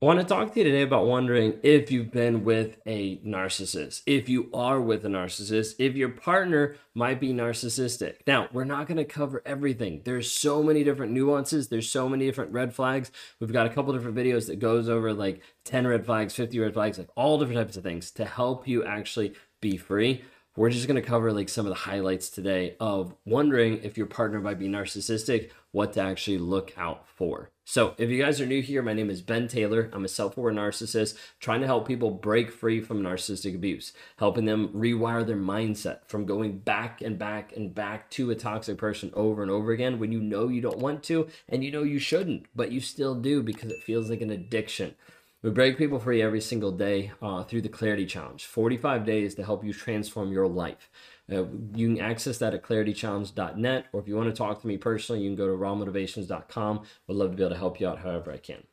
I want to talk to you today about wondering if you've been with a narcissist, if you are with a narcissist, if your partner might be narcissistic. Now, we're not going to cover everything. There's so many different nuances, there's so many different red flags. We've got a couple different videos that goes over like 10 red flags, 50 red flags, like all different types of things to help you actually be free. We're just going to cover like some of the highlights today of wondering if your partner might be narcissistic, what to actually look out for. So, if you guys are new here, my name is Ben Taylor. I'm a self aware narcissist trying to help people break free from narcissistic abuse, helping them rewire their mindset from going back and back and back to a toxic person over and over again when you know you don't want to and you know you shouldn't, but you still do because it feels like an addiction. We break people free every single day uh, through the Clarity Challenge 45 days to help you transform your life. Uh, you can access that at claritychallenge.net, or if you want to talk to me personally, you can go to rawmotivations.com. Would love to be able to help you out however I can.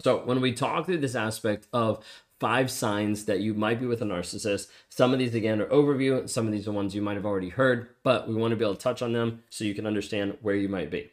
So, when we talk through this aspect of five signs that you might be with a narcissist, some of these again are overview, some of these are ones you might have already heard, but we want to be able to touch on them so you can understand where you might be.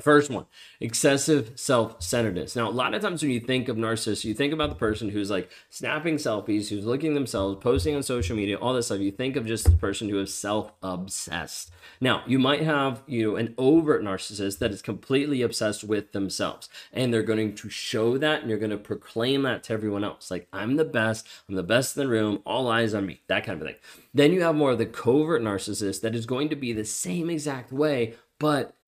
First one, excessive self centeredness. Now, a lot of times when you think of narcissists, you think about the person who's like snapping selfies, who's looking themselves, posting on social media, all this stuff. You think of just the person who is self obsessed. Now, you might have, you know, an overt narcissist that is completely obsessed with themselves, and they're going to show that and you're going to proclaim that to everyone else. Like, I'm the best, I'm the best in the room, all eyes on me, that kind of thing. Then you have more of the covert narcissist that is going to be the same exact way, but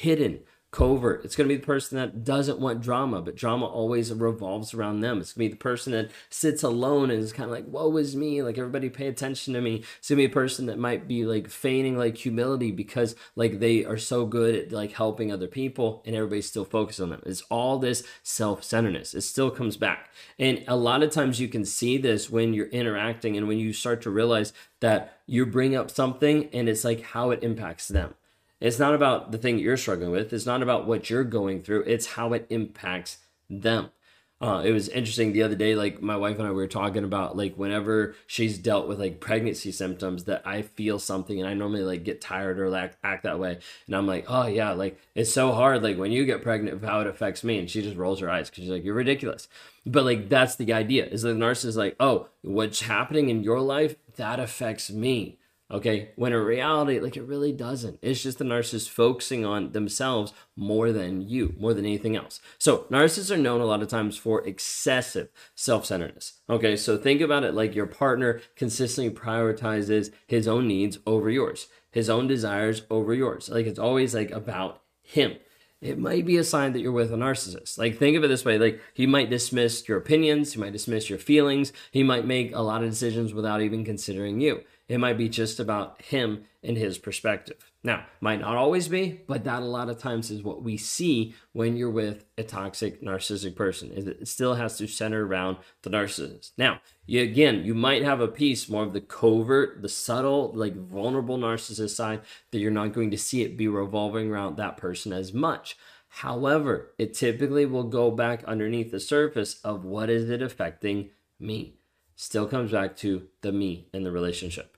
Hidden, covert. It's going to be the person that doesn't want drama, but drama always revolves around them. It's going to be the person that sits alone and is kind of like, woe is me. Like everybody pay attention to me. It's going to be a person that might be like feigning like humility because like they are so good at like helping other people and everybody's still focused on them. It's all this self-centeredness. It still comes back. And a lot of times you can see this when you're interacting and when you start to realize that you bring up something and it's like how it impacts them. It's not about the thing you're struggling with. It's not about what you're going through. It's how it impacts them. Uh, it was interesting the other day, like my wife and I we were talking about like whenever she's dealt with like pregnancy symptoms that I feel something and I normally like get tired or like act that way. And I'm like, oh yeah, like it's so hard like when you get pregnant how it affects me. And she just rolls her eyes because she's like, you're ridiculous. But like that's the idea is the narcissist like, oh, what's happening in your life, that affects me. Okay, when in reality, like it really doesn't. It's just the narcissist focusing on themselves more than you, more than anything else. So, narcissists are known a lot of times for excessive self centeredness. Okay, so think about it like your partner consistently prioritizes his own needs over yours, his own desires over yours. Like it's always like about him it might be a sign that you're with a narcissist. Like, think of it this way like, he might dismiss your opinions, he might dismiss your feelings, he might make a lot of decisions without even considering you. It might be just about him and his perspective. Now, might not always be, but that a lot of times is what we see when you're with a toxic narcissistic person. Is it still has to center around the narcissist. Now, you, again, you might have a piece more of the covert, the subtle, like vulnerable narcissist side that you're not going to see it be revolving around that person as much. However, it typically will go back underneath the surface of what is it affecting me. Still comes back to the me in the relationship.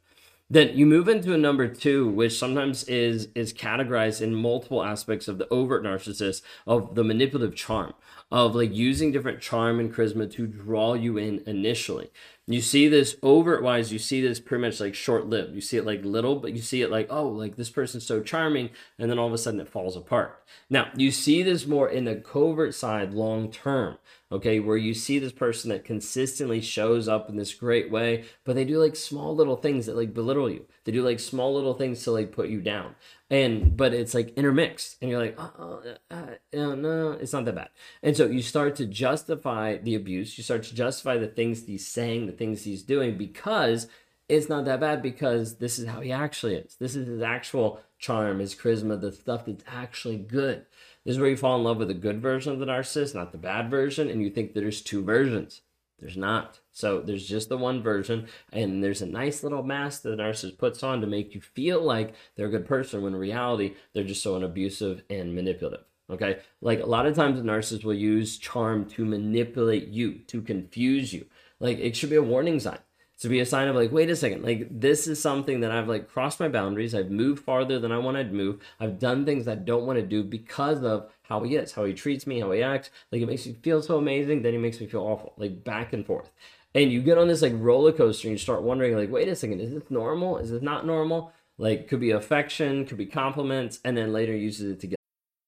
Then you move into a number two, which sometimes is is categorized in multiple aspects of the overt narcissist, of the manipulative charm, of like using different charm and charisma to draw you in initially. You see this overt wise, you see this pretty much like short lived. You see it like little, but you see it like, oh, like this person's so charming, and then all of a sudden it falls apart. Now, you see this more in the covert side long term okay, where you see this person that consistently shows up in this great way, but they do like small little things that like belittle you. They do like small little things to like put you down. And but it's like intermixed, and you're like, oh, uh, uh, no, it's not that bad. And so you start to justify the abuse. You start to justify the things he's saying, the things he's doing, because it's not that bad because this is how he actually is. This is his actual charm, his charisma, the stuff that's actually good. This is where you fall in love with the good version of the narcissist, not the bad version, and you think that there's two versions. There's not. So there's just the one version, and there's a nice little mask that the narcissist puts on to make you feel like they're a good person when in reality they're just so abusive and manipulative. Okay. Like a lot of times the narcissist will use charm to manipulate you, to confuse you. Like it should be a warning sign to be a sign of like, wait a second, like this is something that I've like crossed my boundaries. I've moved farther than I wanted to move. I've done things I don't want to do because of how he is, how he treats me, how he acts. Like it makes me feel so amazing, then he makes me feel awful. Like back and forth. And you get on this like roller coaster and you start wondering, like, wait a second, is this normal? Is this not normal? Like could be affection, could be compliments, and then later uses it to get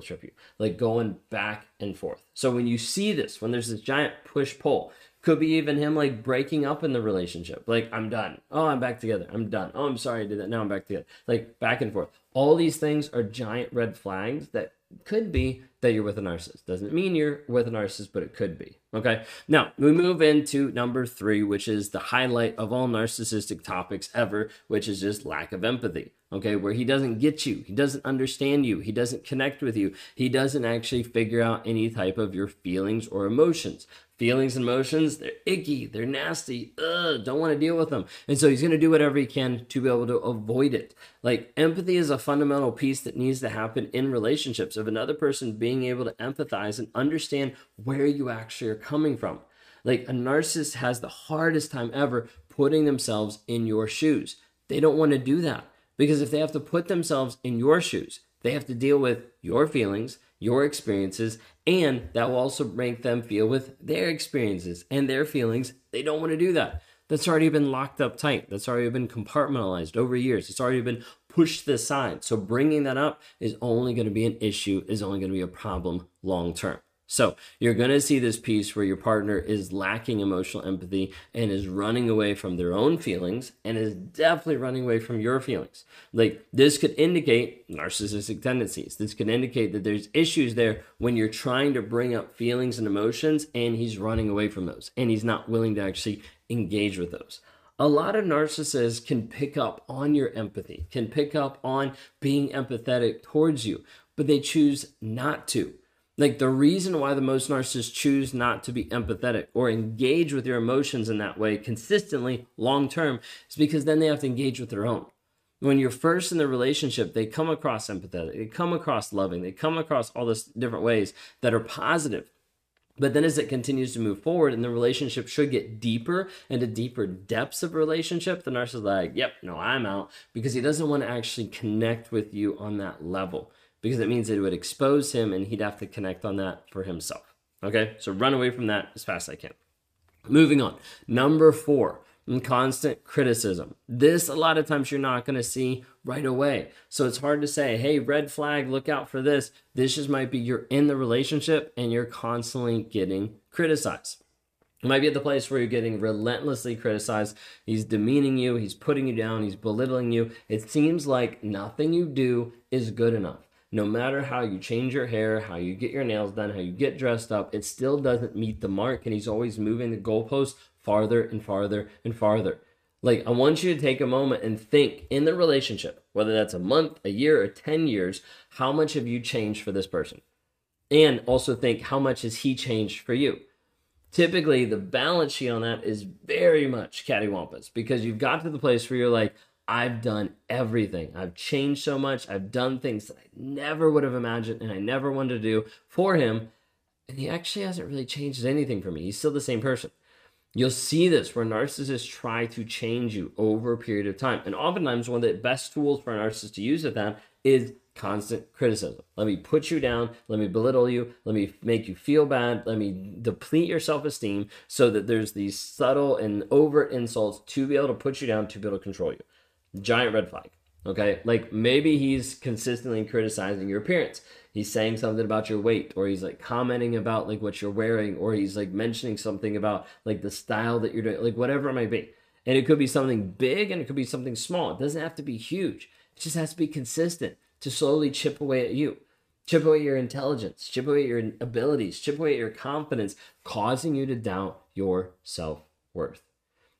trip you, like going back and forth. So when you see this, when there's this giant push pull, could be even him like breaking up in the relationship. Like, I'm done. Oh, I'm back together. I'm done. Oh, I'm sorry I did that. Now I'm back together. Like, back and forth. All these things are giant red flags that could be that you're with a narcissist. Doesn't mean you're with a narcissist, but it could be. Okay. Now we move into number three, which is the highlight of all narcissistic topics ever, which is just lack of empathy. Okay. Where he doesn't get you, he doesn't understand you, he doesn't connect with you, he doesn't actually figure out any type of your feelings or emotions feelings and emotions, they're icky, they're nasty, ugh, don't want to deal with them. And so he's going to do whatever he can to be able to avoid it. Like empathy is a fundamental piece that needs to happen in relationships of another person being able to empathize and understand where you actually are coming from. Like a narcissist has the hardest time ever putting themselves in your shoes. They don't want to do that because if they have to put themselves in your shoes, they have to deal with your feelings, your experiences, and that will also make them feel with their experiences and their feelings. They don't want to do that. That's already been locked up tight. That's already been compartmentalized over years. It's already been to the side. So bringing that up is only going to be an issue, is only going to be a problem long term. So you're going to see this piece where your partner is lacking emotional empathy and is running away from their own feelings and is definitely running away from your feelings. Like this could indicate narcissistic tendencies. This could indicate that there's issues there when you're trying to bring up feelings and emotions and he's running away from those and he's not willing to actually engage with those a lot of narcissists can pick up on your empathy, can pick up on being empathetic towards you, but they choose not to. Like the reason why the most narcissists choose not to be empathetic or engage with your emotions in that way consistently long term is because then they have to engage with their own. When you're first in the relationship, they come across empathetic, they come across loving, they come across all this different ways that are positive. But then as it continues to move forward and the relationship should get deeper into deeper depths of relationship, the narcissist is like, yep, no, I'm out because he doesn't want to actually connect with you on that level because it means it would expose him and he'd have to connect on that for himself. Okay, so run away from that as fast as I can. Moving on. Number four, constant criticism. This, a lot of times, you're not going to see right away. So it's hard to say, hey, red flag, look out for this. This just might be you're in the relationship and you're constantly getting criticized. You might be at the place where you're getting relentlessly criticized. He's demeaning you, he's putting you down, he's belittling you. It seems like nothing you do is good enough no matter how you change your hair, how you get your nails done, how you get dressed up, it still doesn't meet the mark. And he's always moving the goalposts farther and farther and farther. Like, I want you to take a moment and think in the relationship, whether that's a month, a year, or 10 years, how much have you changed for this person? And also think, how much has he changed for you? Typically, the balance sheet on that is very much cattywampus because you've got to the place where you're like, I've done everything. I've changed so much. I've done things that I never would have imagined and I never wanted to do for him. And he actually hasn't really changed anything for me. He's still the same person. You'll see this where narcissists try to change you over a period of time. And oftentimes, one of the best tools for a narcissist to use at that is constant criticism. Let me put you down. Let me belittle you. Let me make you feel bad. Let me deplete your self esteem so that there's these subtle and overt insults to be able to put you down, to be able to control you giant red flag. Okay, like maybe he's consistently criticizing your appearance. He's saying something about your weight or he's like commenting about like what you're wearing or he's like mentioning something about like the style that you're doing like whatever it might be. And it could be something big and it could be something small. It doesn't have to be huge. It just has to be consistent to slowly chip away at you. Chip away your intelligence. Chip away your abilities. Chip away your confidence causing you to doubt your self-worth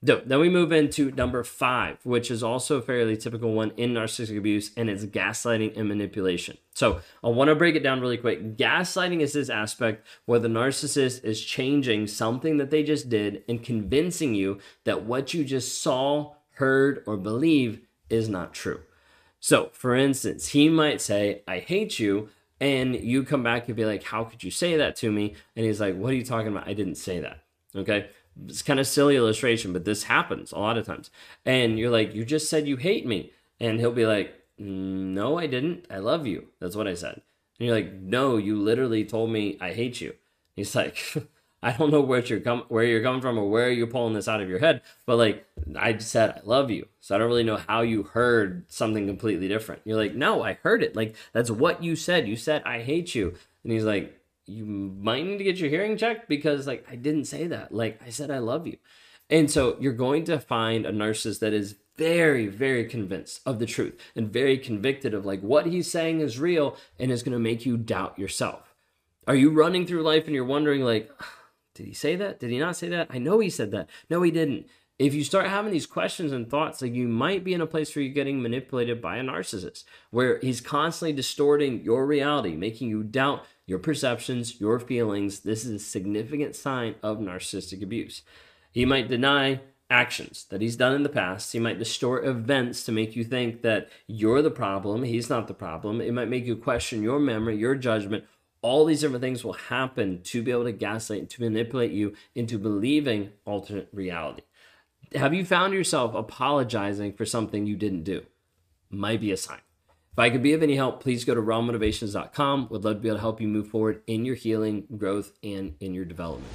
then we move into number five, which is also a fairly typical one in narcissistic abuse, and it's gaslighting and manipulation. So I want to break it down really quick. Gaslighting is this aspect where the narcissist is changing something that they just did and convincing you that what you just saw, heard, or believe is not true. So, for instance, he might say, I hate you. And you come back and be like, How could you say that to me? And he's like, What are you talking about? I didn't say that. Okay it's kind of silly illustration, but this happens a lot of times. And you're like, you just said you hate me. And he'll be like, no, I didn't. I love you. That's what I said. And you're like, no, you literally told me I hate you. He's like, I don't know where you're com- where you're coming from or where you're pulling this out of your head, but like I said, I love you. So I don't really know how you heard something completely different. You're like, no, I heard it. Like that's what you said. You said I hate you. And he's like, you might need to get your hearing checked because like I didn't say that. Like I said I love you. And so you're going to find a narcissist that is very very convinced of the truth and very convicted of like what he's saying is real and is going to make you doubt yourself. Are you running through life and you're wondering like did he say that? Did he not say that? I know he said that. No, he didn't. If you start having these questions and thoughts, like you might be in a place where you're getting manipulated by a narcissist, where he's constantly distorting your reality, making you doubt your perceptions, your feelings. This is a significant sign of narcissistic abuse. He might deny actions that he's done in the past. He might distort events to make you think that you're the problem, he's not the problem. It might make you question your memory, your judgment. All these different things will happen to be able to gaslight, and to manipulate you into believing alternate reality. Have you found yourself apologizing for something you didn't do? Might be a sign. If I could be of any help, please go to rawmotivations.com. Would love to be able to help you move forward in your healing, growth, and in your development.